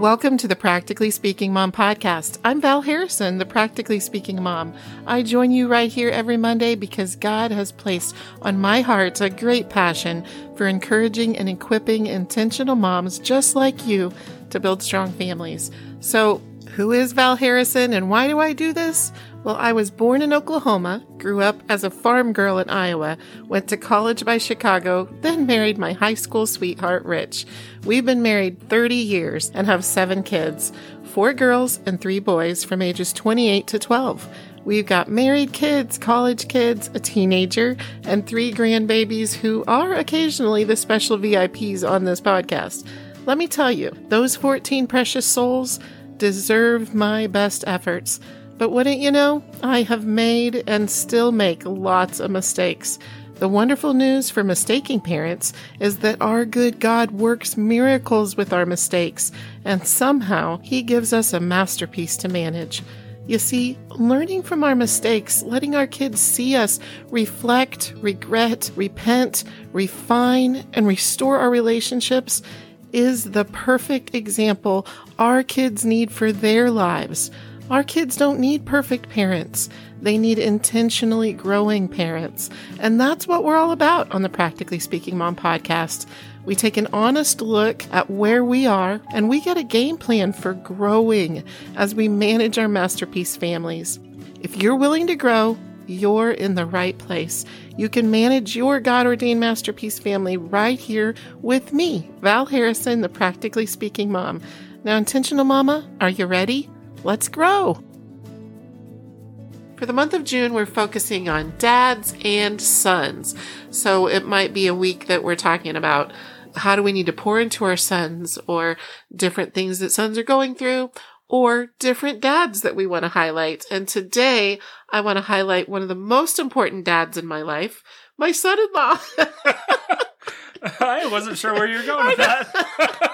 Welcome to the Practically Speaking Mom podcast. I'm Val Harrison, the Practically Speaking Mom. I join you right here every Monday because God has placed on my heart a great passion for encouraging and equipping intentional moms just like you to build strong families. So, who is Val Harrison and why do I do this? Well, I was born in Oklahoma, grew up as a farm girl in Iowa, went to college by Chicago, then married my high school sweetheart, Rich. We've been married 30 years and have seven kids four girls and three boys from ages 28 to 12. We've got married kids, college kids, a teenager, and three grandbabies who are occasionally the special VIPs on this podcast. Let me tell you, those 14 precious souls deserve my best efforts. But wouldn't you know, I have made and still make lots of mistakes. The wonderful news for mistaking parents is that our good God works miracles with our mistakes, and somehow He gives us a masterpiece to manage. You see, learning from our mistakes, letting our kids see us reflect, regret, repent, refine, and restore our relationships is the perfect example our kids need for their lives. Our kids don't need perfect parents. They need intentionally growing parents. And that's what we're all about on the Practically Speaking Mom podcast. We take an honest look at where we are and we get a game plan for growing as we manage our masterpiece families. If you're willing to grow, you're in the right place. You can manage your God ordained masterpiece family right here with me, Val Harrison, the Practically Speaking Mom. Now, Intentional Mama, are you ready? Let's grow. For the month of June, we're focusing on dads and sons. So it might be a week that we're talking about how do we need to pour into our sons or different things that sons are going through or different dads that we want to highlight. And today I want to highlight one of the most important dads in my life, my son-in-law. I wasn't sure where you're going with that.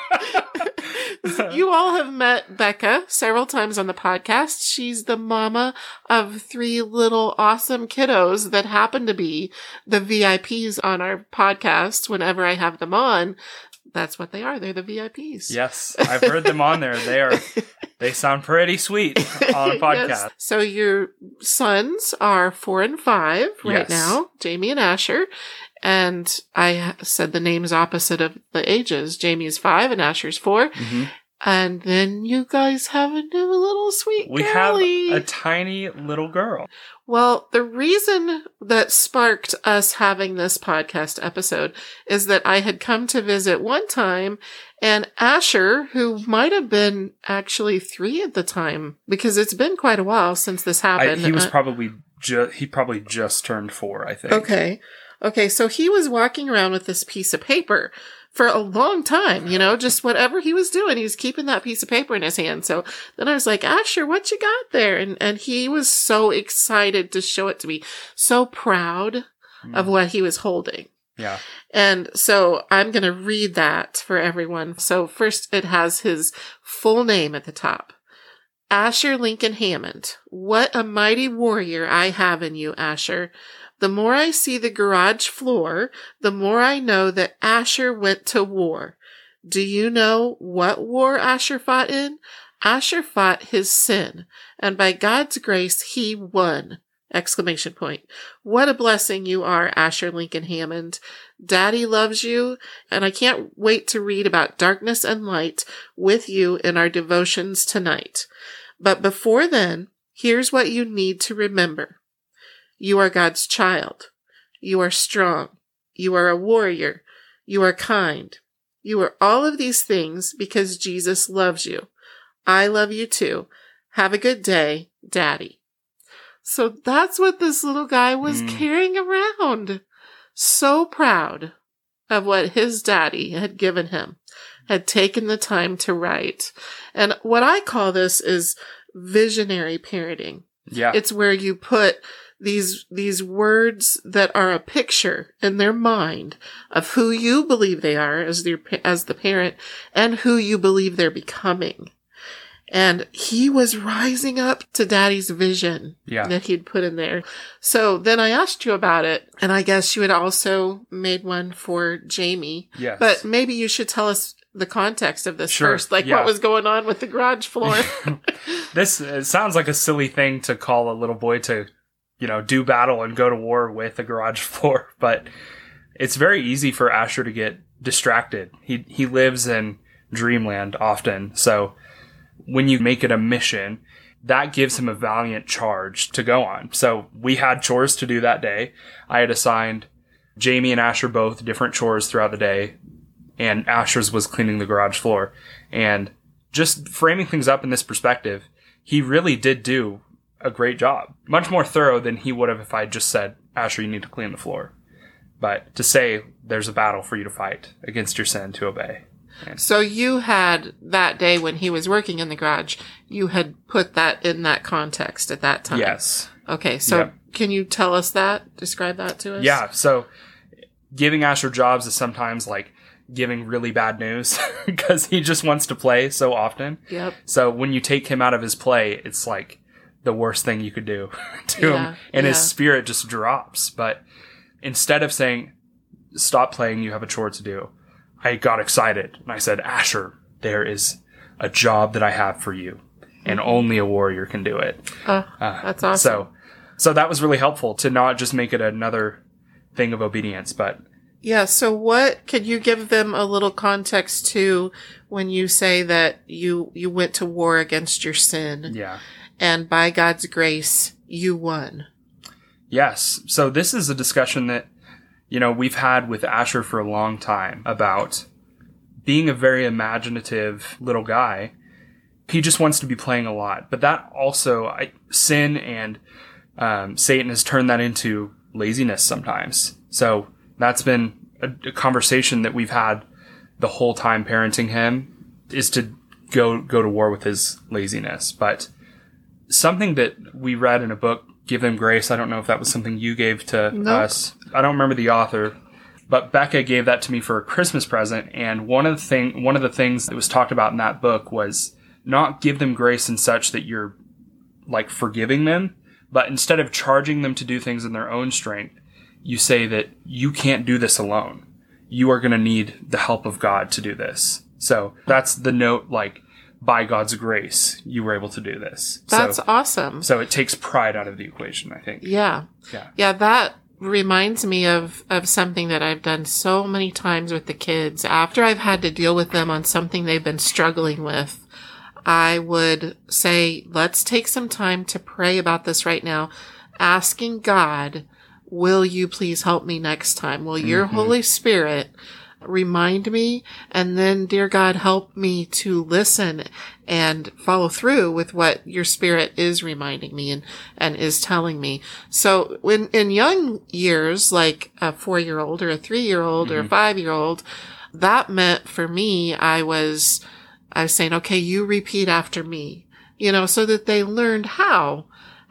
you all have met Becca several times on the podcast. She's the mama of three little awesome kiddos that happen to be the VIPs on our podcast whenever I have them on. That's what they are. They're the VIPs. Yes, I've heard them on there. They are they sound pretty sweet on a podcast. Yes. So your sons are 4 and 5 right yes. now, Jamie and Asher. And I said the names opposite of the ages. Jamie is 5 and Asher's 4. Mm-hmm. And then you guys have a new little sweet We girlie. have a tiny little girl. Well, the reason that sparked us having this podcast episode is that I had come to visit one time and Asher, who might have been actually three at the time, because it's been quite a while since this happened. I, he was uh, probably just, he probably just turned four, I think. Okay. Okay. So he was walking around with this piece of paper for a long time, you know, just whatever he was doing, he was keeping that piece of paper in his hand. So then I was like, Asher, what you got there? And, and he was so excited to show it to me, so proud mm. of what he was holding. Yeah. And so I'm going to read that for everyone. So first it has his full name at the top. Asher Lincoln Hammond. What a mighty warrior I have in you, Asher. The more I see the garage floor, the more I know that Asher went to war. Do you know what war Asher fought in? Asher fought his sin, and by God's grace he won. Exclamation point. What a blessing you are, Asher Lincoln Hammond. Daddy loves you, and I can't wait to read about darkness and light with you in our devotions tonight. But before then, here's what you need to remember. You are God's child. You are strong. You are a warrior. You are kind. You are all of these things because Jesus loves you. I love you too. Have a good day, Daddy. So that's what this little guy was mm. carrying around. So proud of what his daddy had given him, had taken the time to write. And what I call this is visionary parenting. Yeah. It's where you put these these words that are a picture in their mind of who you believe they are as the as the parent and who you believe they're becoming. And he was rising up to daddy's vision yeah. that he'd put in there. So then I asked you about it, and I guess you had also made one for Jamie. Yes. But maybe you should tell us the context of this Sure, first, like yeah. what was going on with the garage floor. This it sounds like a silly thing to call a little boy to, you know, do battle and go to war with a garage floor, but it's very easy for Asher to get distracted. He he lives in dreamland often, so when you make it a mission, that gives him a valiant charge to go on. So we had chores to do that day. I had assigned Jamie and Asher both different chores throughout the day, and Asher's was cleaning the garage floor. And just framing things up in this perspective, he really did do a great job. Much more thorough than he would have if I just said, Asher, you need to clean the floor. But to say there's a battle for you to fight against your sin to obey. so you had that day when he was working in the garage, you had put that in that context at that time. Yes. Okay. So Yep. can you tell us that? Describe that to us? Yeah. So giving Asher jobs is sometimes like giving really bad news because he just wants to play so often. Yep. So when you take him out of his play, it's like the worst thing you could do to Yeah, him, and his spirit just drops. But instead of saying, "Stop playing, you have a chore to do," I got excited and I said, "Asher, there is a job that I have for you, and only a warrior can do it." Oh, Uh, that's awesome. So, so that was really helpful to not just make it another thing of obedience, but Yeah. So what could you give them a little context to when you say that you, you went to war against your sin yeah. And by God's grace, you won? Yes. So this is a discussion that, you know, we've had with Asher for a long time about being a very imaginative little guy. He just wants to be playing a lot. But that also, I, sin and um, Satan has turned that into laziness sometimes. So that's been a, a conversation that we've had the whole time parenting him is to go go to war with his laziness. But something that we read in a book, Give Them Grace. I don't know if that was something you gave to Nope. us. I don't remember the author, but Becca gave that to me for a Christmas present. And one of the thing, one of the things that was talked about in that book was not give them grace in such that you're like forgiving them, but instead of charging them to do things in their own strength, you say that you can't do this alone. You are going to need the help of God to do this. So that's the note, like, by God's grace, you were able to do this. That's so, awesome. so it takes pride out of the equation, I think. Yeah. Yeah. Yeah, that reminds me of of something that I've done so many times with the kids. After I've had to deal with them on something they've been struggling with, I would say, let's take some time to pray about this right now, asking God, will you please help me next time? Will your mm-hmm. Holy Spirit remind me and then dear god help me to listen and follow through with what your spirit is reminding me and and is telling me. So when in young years like a 4 year old or a 3 year old or a mm-hmm. 5 year old that meant for me i was i was saying okay you repeat after me you know so that they learned how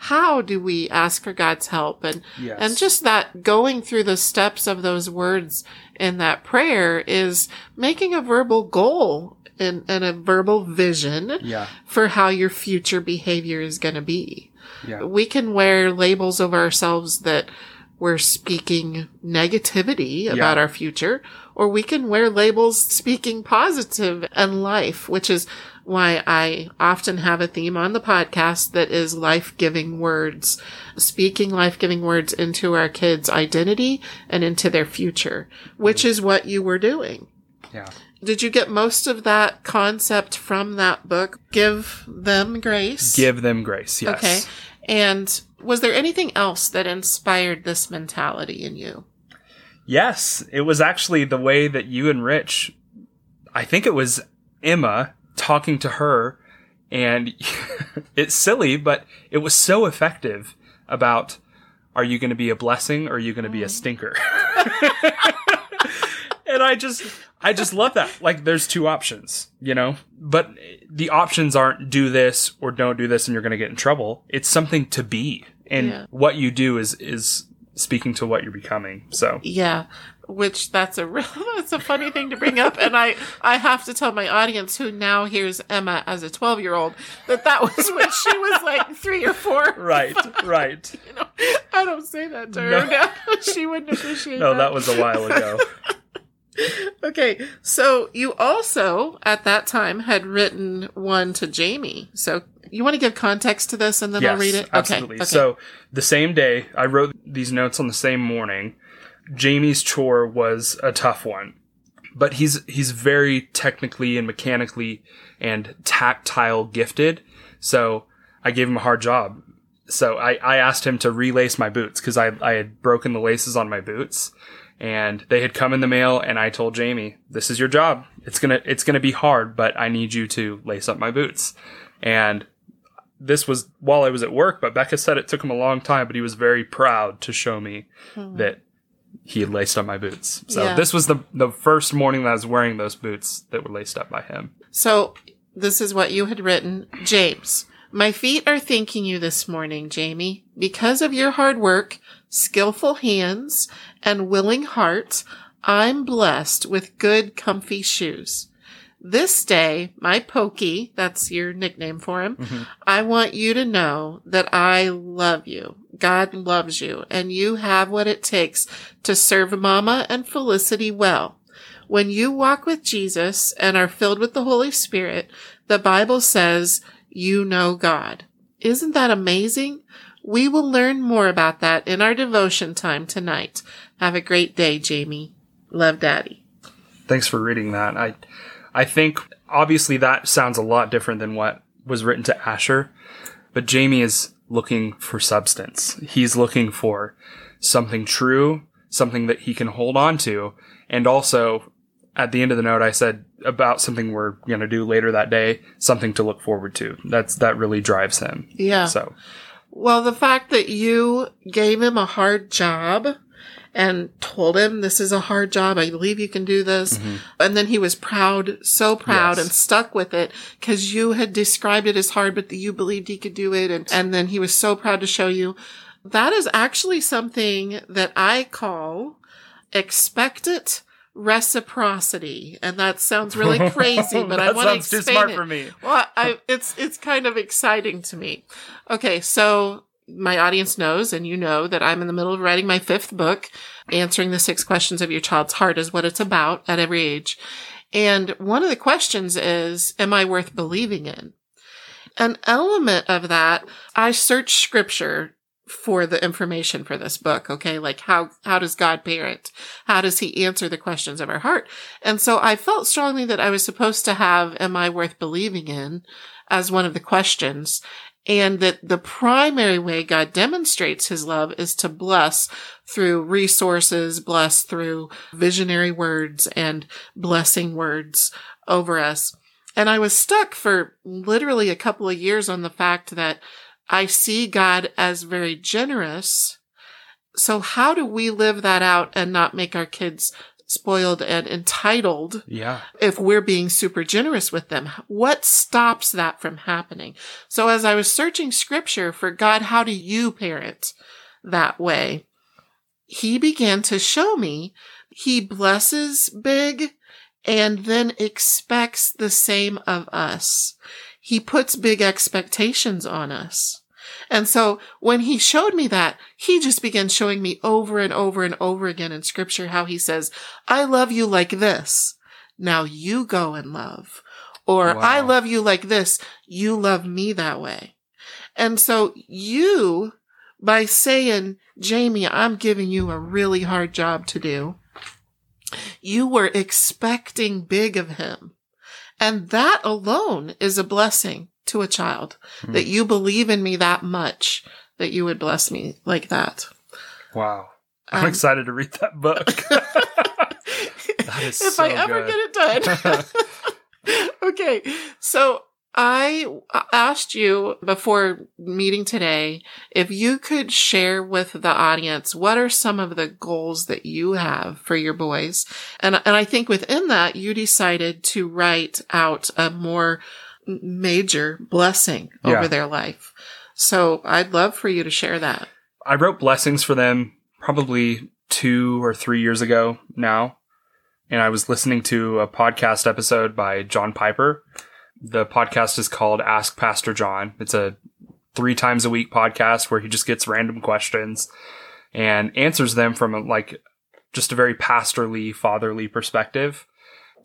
how do we ask for God's help and Yes. and just that going through the steps of those words in that prayer is making a verbal goal and, and a verbal vision Yeah. for how your future behavior is going to be. Yeah. We can wear labels of ourselves that we're speaking negativity about Yeah. our future, or we can wear labels speaking positive and life, which is why I often have a theme on the podcast that is life-giving words, speaking life-giving words into our kids' identity and into their future, which is what you were doing. Yeah. Did you get most of that concept from that book? Give them grace. Give them grace. Yes. Okay. And was there anything else that inspired this mentality in you? Yes, it was actually the way that you and Rich, I think it was Emma talking to her, and it's silly, but it was so effective about are you going to be a blessing or are you going to be a mm. stinker? and I just, I just love that. Like, there's two options, you know, but the options aren't do this or don't do this and you're going to get in trouble. It's something to be. And Yeah. what you do is, is speaking to what you're becoming. So, Yeah. Which that's a real, that's a funny thing to bring up. And I, I have to tell my audience who now hears Emma as a 12 year old that that was when she was like three or four. right, right. You know, I don't say that to her No. now. she wouldn't appreciate No, that. that was a while ago. okay, so you also at that time had written one to Jamie. So you want to give context to this, and then yes, I'll read it. Absolutely. Okay. okay. So the same day, I wrote these notes on the same morning. Jamie's chore was a tough one, but he's he's very technically and mechanically and tactile gifted. So I gave him a hard job. So I, I asked him to relace my boots because I, I had broken the laces on my boots and they had come in the mail and I told Jamie, this is your job. It's gonna, it's gonna be hard, but I need you to lace up my boots. And this was while I was at work, but Becca said it took him a long time, but he was very proud to show me hmm. that he laced up my boots. So Yeah. this was the, the first morning that I was wearing those boots that were laced up by him. So this is what you had written, James. My feet are thanking you this morning, Jamie, because of your hard work, skillful hands, and willing heart. I'm blessed with good, comfy shoes. This day, my pokey, that's your nickname for him, mm-hmm. I want you to know that I love you. God loves you, and you have what it takes to serve Mama and Felicity well. When you walk with Jesus and are filled with the Holy Spirit, the Bible says you know God. Isn't that amazing? We will learn more about that in our devotion time tonight. Have a great day, Jamie. Love Daddy. Thanks for reading that. I I think obviously that sounds a lot different than what was written to Asher, but Jamie is looking for substance. He's looking for something true, something that he can hold on to, and also at the end of the note I said about something we're going to do later that day, something to look forward to. That's that really drives him. Yeah. So, Well, the fact that you gave him a hard job and told him this is a hard job. I believe you can do this. And then he was proud, so proud Mm-hmm. Yes. and stuck with it because you had described it as hard, but that you believed he could do it. And, and then he was so proud to show you. That is actually something that I call expectant reciprocity. And that sounds really crazy, but I want to sounds too explain smart it. for me. Well, I, it's it's kind of exciting to me. Okay, so my audience knows, and you know that I'm in the middle of writing my fifth book. Answering the six questions of your child's heart is what it's about at every age. And one of the questions is, am I worth believing in? An element of that, I searched scripture for the information for this book. Okay. Like how, how does God parent? How does he answer the questions of our heart? And so I felt strongly that I was supposed to have, am I worth believing in as one of the questions? And that the primary way God demonstrates his love is to bless through resources, bless through visionary words and blessing words over us. And I was stuck for literally a couple of years on the fact that I see God as very generous. So how do we live that out and not make our kids spoiled and entitled Yeah. if we're being super generous with them? What stops that from happening? So as I was searching scripture for God, how do you parent that way? He began to show me he blesses big and then expects the same of us. He puts big expectations on us. And so when he showed me that, he just began showing me over and over and over again in scripture how he says, I love you like this. Now you go and love. Or Wow. I love you like this. You love me that way. And so you, by saying, Jamie, I'm giving you a really hard job to do, you were expecting big of him. And that alone is a blessing to a child that you believe in me that much that you would bless me like that. Wow. I'm Um, excited to read that book. that is if so I ever good. get it done. okay. So I asked you before meeting today if you could share with the audience what are some of the goals that you have for your boys. And, and I think within that, you decided to write out a more major blessing over Yeah. their life. So I'd love for you to share that. I wrote blessings for them probably two or three years ago now. And I was listening to a podcast episode by John Piper. The podcast is called Ask Pastor John. It's a three times a week podcast where he just gets random questions and answers them from a, like just a very pastorly, fatherly perspective.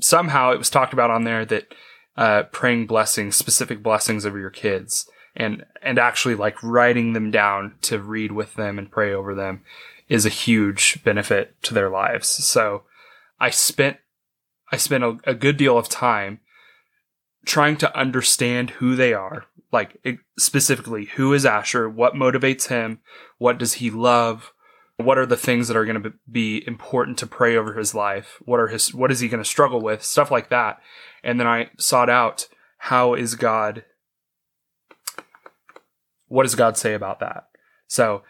Somehow it was talked about on there that uh, praying blessings, specific blessings over your kids, and and actually like writing them down to read with them and pray over them is a huge benefit to their lives. So I spent I spent a, a good deal of time trying to understand who they are, like specifically who is Asher, what motivates him, what does he love, what are the things that are going to be important to pray over his life, what are his what is he going to struggle with, stuff like that. And then I sought out how is God what does God say about that? So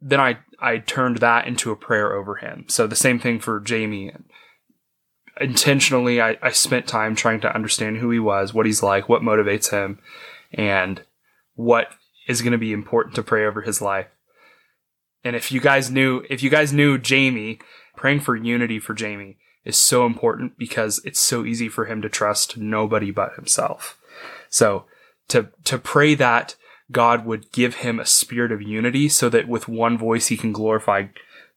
then I I turned that into a prayer over him. So the same thing for Jamie. Intentionally, I, I spent time trying to understand who he was, what he's like, what motivates him, and what is going to be important to pray over his life. And if you guys knew, if you guys knew Jamie, praying for unity for Jamie is so important because it's so easy for him to trust nobody but himself. So to, to pray that God would give him a spirit of unity so that with one voice he can glorify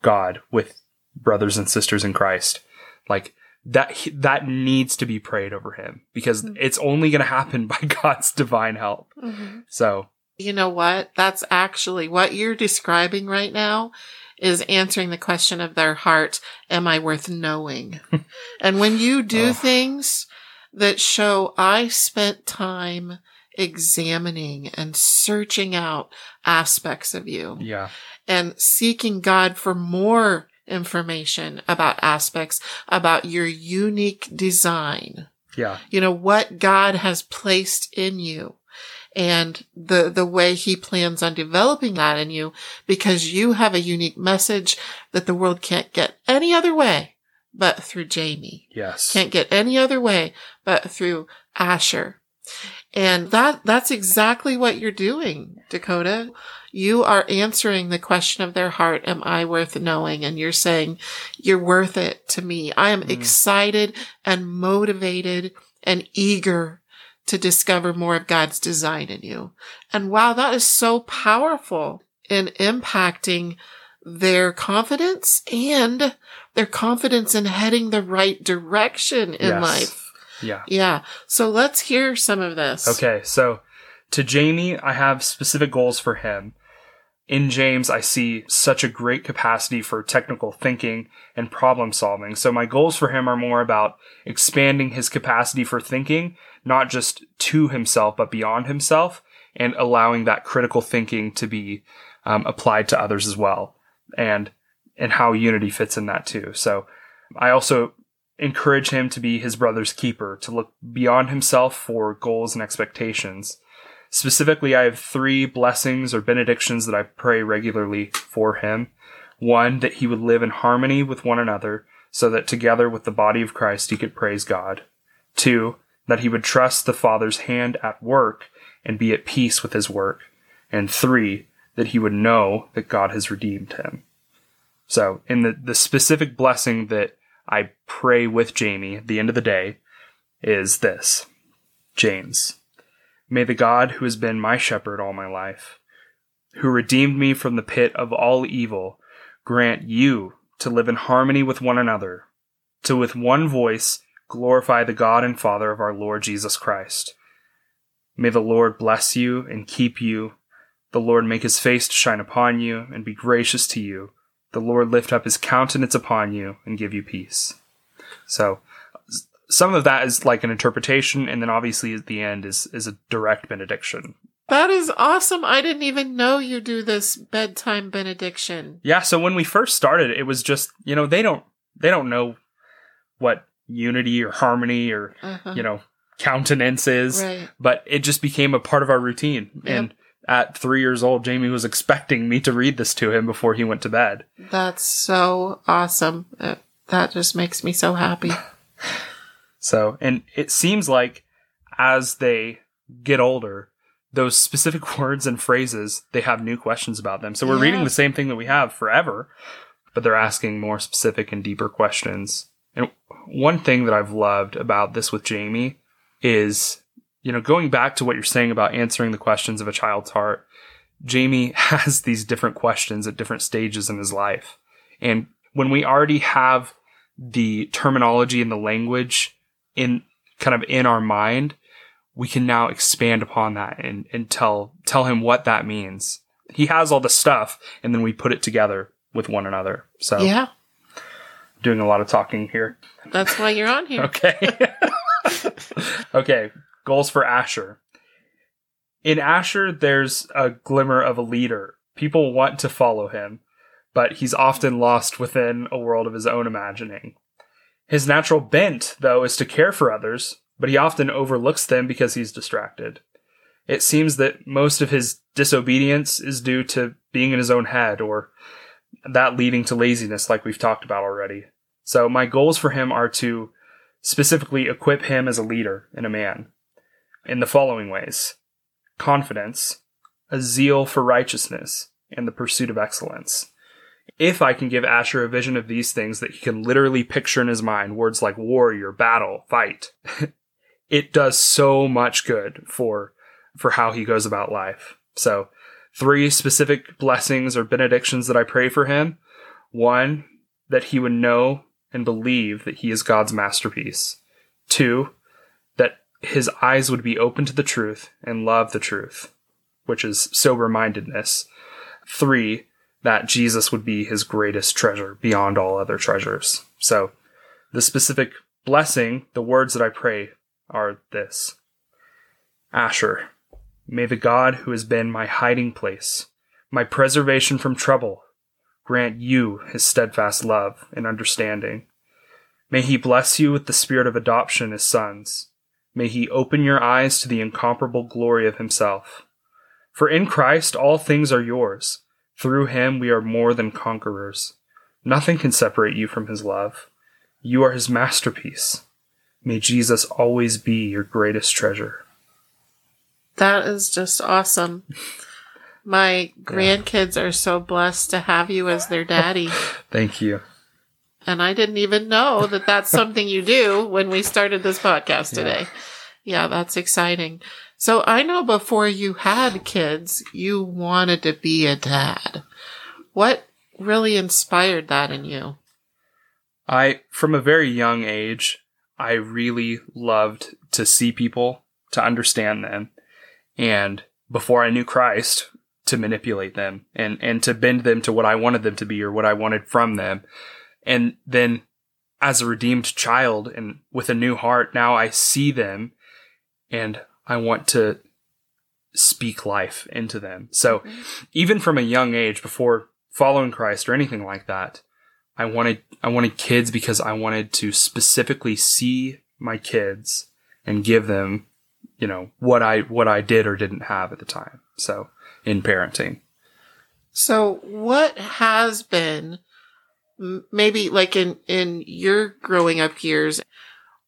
God with brothers and sisters in Christ. Like that, that needs to be prayed over him because mm-hmm. it's only going to happen by God's divine help. Mm-hmm. So, you know what? That's actually what you're describing right now is answering the question of their heart. Am I worth knowing? and when you do oh. things that show I spent time examining and searching out aspects of you. Yeah. And seeking God for more information about aspects about your unique design. Yeah. You know, what God has placed in you and the, the way he plans on developing that in you because you have a unique message that the world can't get any other way but through Jamie. Yes. Can't get any other way but through Asher. And that, that's exactly what you're doing, Dakota. You are answering the question of their heart. Am I worth knowing? And you're saying you're worth it to me. I am mm. excited and motivated and eager to discover more of God's design in you. And wow, that is so powerful in impacting their confidence and their confidence in heading the right direction in yes. life. Yeah. Yeah. So let's hear some of this. Okay. So to Jamie, I have specific goals for him. In James, I see such a great capacity for technical thinking and problem solving. So my goals for him are more about expanding his capacity for thinking, not just to himself, but beyond himself and allowing that critical thinking to be um, applied to others as well. And, and how unity fits in that too. So I also encourage him to be his brother's keeper, to look beyond himself for goals and expectations. Specifically, I have three blessings or benedictions that I pray regularly for him. One, that he would live in harmony with one another, so that together with the body of Christ he could praise God. Two, that he would trust the Father's hand at work and be at peace with his work. And three, that he would know that God has redeemed him. So, in the, the specific blessing that I pray with Jamie at the end of the day is this James, may the God who has been my shepherd all my life, who redeemed me from the pit of all evil, grant you to live in harmony with one another, to with one voice glorify the God and Father of our Lord Jesus Christ. May the Lord bless you and keep you. The Lord make his face to shine upon you and be gracious to you the Lord lift up his countenance upon you and give you peace. So some of that is like an interpretation, and then obviously at the end is is a direct benediction. That is awesome. I didn't even know you do this bedtime benediction. Yeah, so when we first started, it was just, you know, they don't they don't know what unity or harmony or uh-huh. you know, countenances right. but it just became a part of our routine. Yep. And at three years old, Jamie was expecting me to read this to him before he went to bed. That's so awesome. That just makes me so happy. so, and it seems like as they get older, those specific words and phrases, they have new questions about them. So we're yeah. reading the same thing that we have forever, but they're asking more specific and deeper questions. And one thing that I've loved about this with Jamie is you know, going back to what you're saying about answering the questions of a child's heart, Jamie has these different questions at different stages in his life. And when we already have the terminology and the language in kind of in our mind, we can now expand upon that and, and tell tell him what that means. He has all the stuff, and then we put it together with one another. So Yeah. Doing a lot of talking here. That's why you're on here. Okay. okay. Goals for Asher. In Asher, there's a glimmer of a leader. People want to follow him, but he's often lost within a world of his own imagining. His natural bent, though, is to care for others, but he often overlooks them because he's distracted. It seems that most of his disobedience is due to being in his own head or that leading to laziness, like we've talked about already. So, my goals for him are to specifically equip him as a leader and a man in the following ways confidence, a zeal for righteousness, and the pursuit of excellence. If I can give Asher a vision of these things that he can literally picture in his mind, words like warrior, battle, fight, it does so much good for for how he goes about life. So, three specific blessings or benedictions that I pray for him. One, that he would know and believe that he is God's masterpiece. Two, that his eyes would be open to the truth and love the truth, which is sober mindedness. Three, that Jesus would be his greatest treasure beyond all other treasures. So, the specific blessing, the words that I pray are this Asher, may the God who has been my hiding place, my preservation from trouble, grant you his steadfast love and understanding. May he bless you with the spirit of adoption as sons. May he open your eyes to the incomparable glory of himself. For in Christ all things are yours. Through him we are more than conquerors. Nothing can separate you from his love. You are his masterpiece. May Jesus always be your greatest treasure. That is just awesome. My grandkids are so blessed to have you as their daddy. Thank you. And I didn't even know that that's something you do when we started this podcast today. Yeah, that's exciting. So I know before you had kids, you wanted to be a dad. What really inspired that in you? I, from a very young age, I really loved to see people, to understand them, and before I knew Christ, to manipulate them and, and to bend them to what I wanted them to be or what I wanted from them. And then as a redeemed child and with a new heart, now I see them and I want to speak life into them. So mhm. even from a young age, before following Christ or anything like that, I wanted I wanted kids because I wanted to specifically see my kids and give them, you know, what I what I did or didn't have at the time. So in parenting. So what has been maybe like in in your growing up years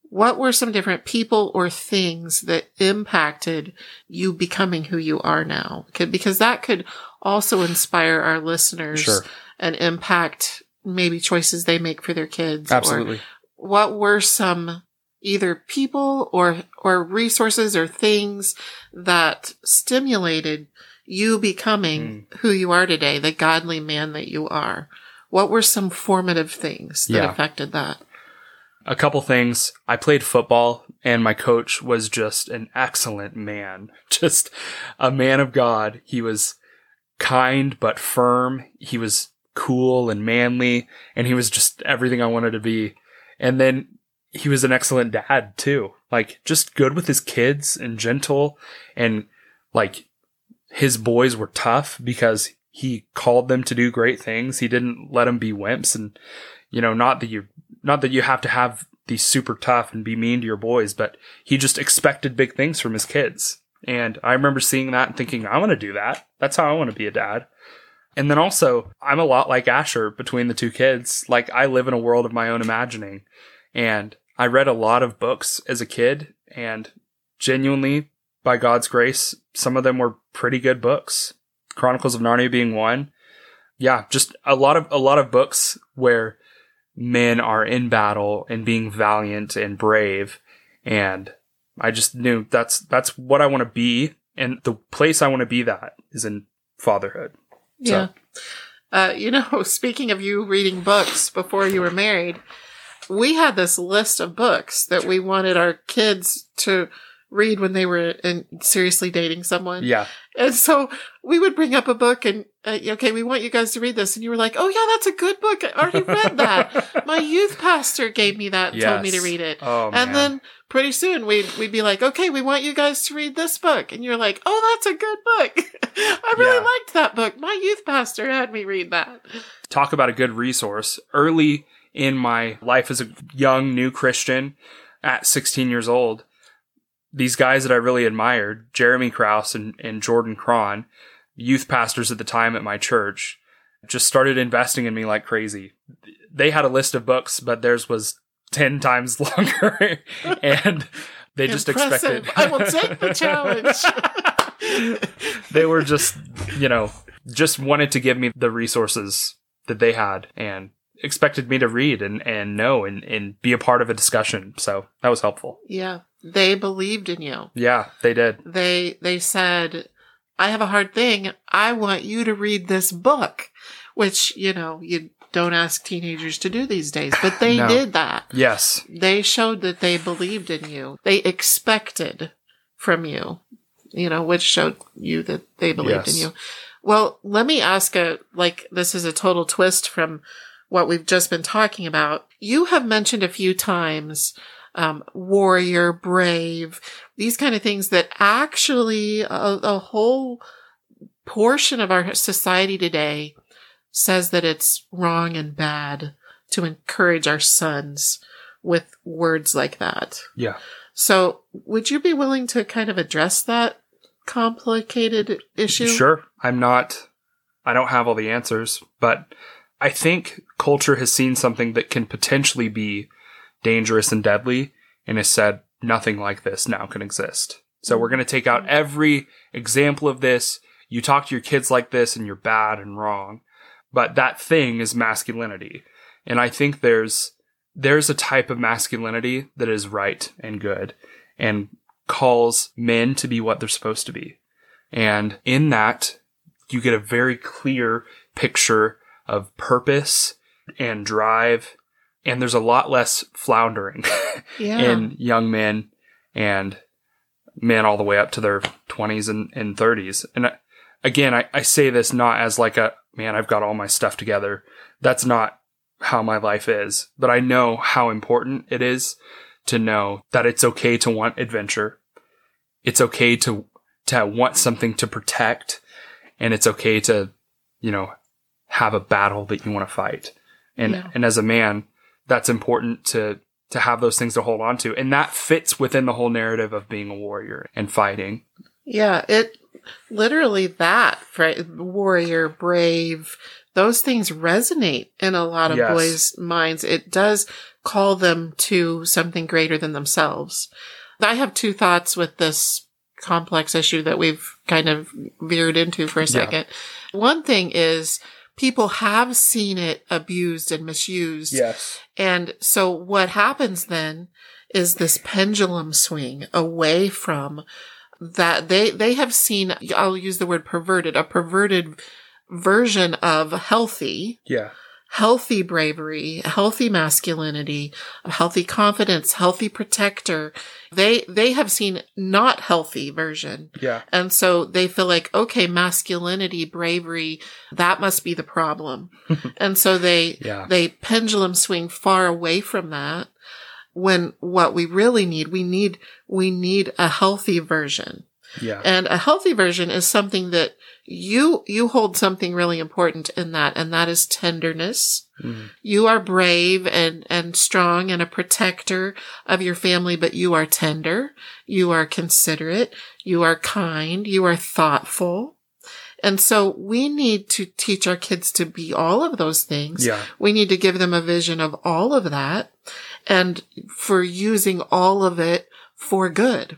what were some different people or things that impacted you becoming who you are now? Because that could also inspire our listeners Sure. and impact maybe choices they make for their kids. or Absolutely. what were some either people or or resources or things that stimulated you becoming Hmm. who you are today, the godly man that you are? What were some formative things that Yeah. affected that? a couple things. I played football and my coach was just an excellent man. Just a man of God. He was kind but firm. He was cool and manly and he was just everything I wanted to be. And then he was an excellent dad too. Like just good with his kids and gentle and like his boys were tough because he called them to do great things. He didn't let them be wimps and you know, not that you not that you have to have these super tough and be mean to your boys, but he just expected big things from his kids. And I remember seeing that and thinking, I want to do that. That's how I want to be a dad. And then also, I'm a lot like Asher between the two kids. Like, I live in a world of my own imagining. And I read a lot of books as a kid, and genuinely, by God's grace, some of them were pretty good books. Chronicles of Narnia being one. Yeah, just a lot of a lot of books where men are in battle and being valiant and brave and I just knew that's that's what I want to be and the place I want to be that is in fatherhood. So- Yeah. Uh, you know, speaking of you reading books before you were married, we had this list of books that we wanted our kids to read when they were in, seriously dating someone. Yeah. And so we would bring up a book and, uh, okay, we want you guys to read this. And you were like, oh, yeah, that's a good book. I already read that. My youth pastor gave me that and told me to read it. Oh, and man. then pretty soon we'd, we'd be like, okay, we want you guys to read this book. And you're like, oh, that's a good book. I really Yeah. liked that book. My youth pastor had me read that. talk about a good resource. Early in my life as a young new Christian at 16 years old, these guys that I really admired, Jeremy Krause and, and Jordan Cron, youth pastors at the time at my church, just started investing in me like crazy. They had a list of books, but theirs was 10 times longer. and they just expected. I will take the challenge. they were just, you know, just wanted to give me the resources that they had and expected me to read and, and know and, and be a part of a discussion. So that was helpful. yeah. They believed in you. Yeah, they did. they they said i have a hard thing i want you to read this book which you know you don't ask teenagers to do these days but they No. did that Yes. they showed that they believed in you they expected from you you know which showed you that they believed in you well let me ask a like this is a total twist from what we've just been talking about you have mentioned a few times um, warrior brave these kind of things that actually a, a whole portion of our society today says that it's wrong and bad to encourage our sons with words like that. Yeah. So, would you be willing to kind of address that complicated issue? Sure. I'm not, I don't have all the answers, but I think culture has seen something that can potentially be dangerous and deadly and has said nothing like this now can exist. So we're going to take out every example of this. You talk to your kids like this and you're bad and wrong. But that thing is masculinity. And I think there's, there's a type of masculinity that is right and good and calls men to be what they're supposed to be. And in that, you get a very clear picture of purpose and drive. And there's a lot less floundering Yeah. in young men and men all the way up to their 20s and, and 30s. And I, again, I, I say this not as like a, man, I've got all my stuff together. That's not how my life is. But I know how important it is to know that it's okay to want adventure. It's okay to, to want something to protect. And it's okay to, you know, have a battle that you want to fight. And, Yeah. and as a man, that's important to, to have those things to hold on to. And that fits within the whole narrative of being a warrior and fighting. Yeah, it literally that fra- warrior, brave, those things resonate in a lot of Yes. boys' minds. It does call them to something greater than themselves. I have two thoughts with this complex issue that we've kind of veered into for a second. One thing is people have seen it abused and misused. Yes. And so what happens then is this pendulum swing away from that they they have seen I'll use the word perverted, a perverted version of healthy, Yeah. Healthy bravery, healthy masculinity, healthy confidence, healthy protector. They they have seen not healthy version. Yeah. And so they feel like, okay, masculinity, bravery, that must be the problem. and so they, Yeah. they pendulum swing far away from that when what we really need, we need, we need a healthy version. Yeah. And a healthy version is something that you, you hold something really important in that, and that is tenderness. Mhm. You are brave and, and strong and a protector of your family, but you are tender. You are considerate. You are kind. You are thoughtful. And so we need to teach our kids to be all of those things. Yeah. We need to give them a vision of all of that and for using all of it for good,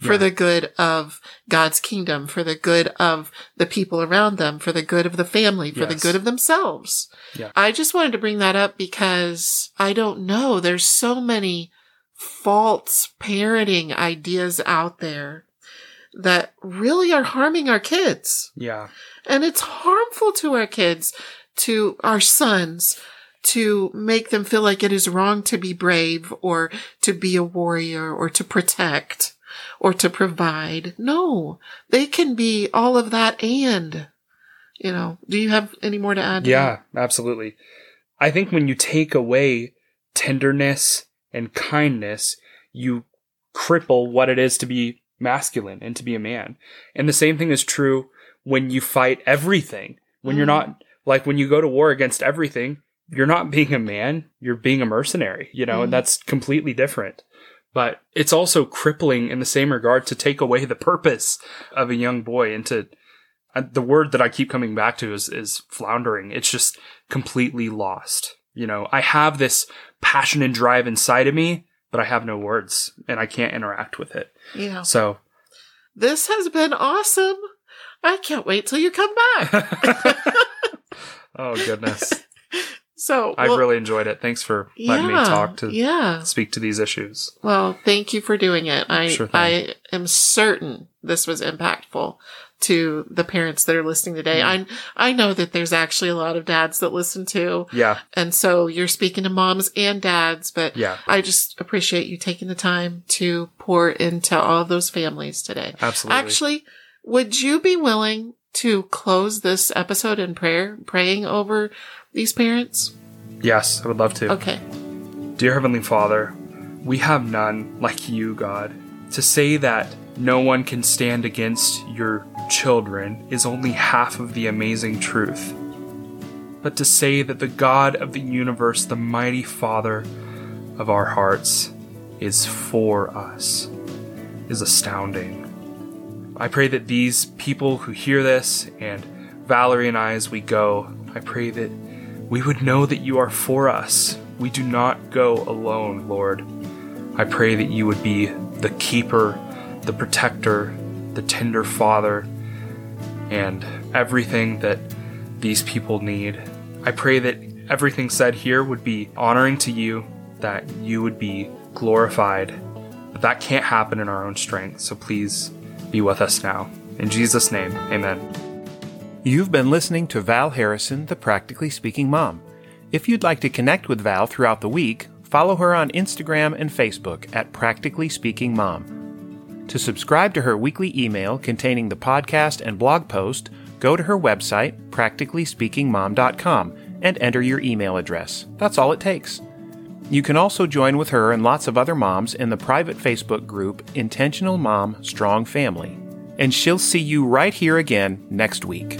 for Yeah. the good of God's kingdom, for the good of the people around them, for the good of the family, for the good of themselves. Yeah. I just wanted to bring that up because I don't know. There's so many false parenting ideas out there that really are harming our kids. Yeah. And it's harmful to our kids to our sons to make them feel like it is wrong to be brave or to be a warrior or to protect or to provide. No, they can be all of that and, you know, do you have any more to add? To yeah, absolutely. I think when you take away tenderness and kindness, you cripple what it is to be masculine and to be a man. And the same thing is true when you fight everything. When mm. you're not like when you go to war against everything, you're not being a man, you're being a mercenary, you know, mm. and that's completely different. But it's also crippling in the same regard to take away the purpose of a young boy and to uh, the word that I keep coming back to is is floundering. It's just completely lost. You know, I have this passion and drive inside of me, but I have no words and I can't interact with it. Yeah. So this has been awesome. I can't wait till you come back. oh goodness. So I've well, really enjoyed it. Thanks for letting yeah, me talk to yeah. speak to these issues. Well, thank you for doing it. I sure I am certain this was impactful to the parents that are listening today. Mm. I I know that there's actually a lot of dads that listen to. Yeah. And so you're speaking to moms and dads, but yeah. I just appreciate you taking the time to pour into all of those families today. Absolutely. Actually, would you be willing to close this episode in prayer, praying over these parents? Yes, I would love to. Okay. Dear Heavenly Father, we have none like you, God. To say that no one can stand against your children is only half of the amazing truth. But to say that the God of the universe, the mighty Father of our hearts, is for us is astounding. I pray that these people who hear this and Valerie and I as we go, I pray that we would know that you are for us. We do not go alone, Lord. I pray that you would be the keeper, the protector, the tender father, and everything that these people need. I pray that everything said here would be honoring to you, that you would be glorified. But that can't happen in our own strength, so please be with us now. In Jesus' name, amen. You've been listening to Val Harrison, the Practically Speaking Mom. If you'd like to connect with Val throughout the week, follow her on Instagram and Facebook at Practically Speaking Mom. To subscribe to her weekly email containing the podcast and blog post, go to her website, practicallyspeakingmom.com, and enter your email address. That's all it takes. You can also join with her and lots of other moms in the private Facebook group Intentional Mom Strong Family and she'll see you right here again next week.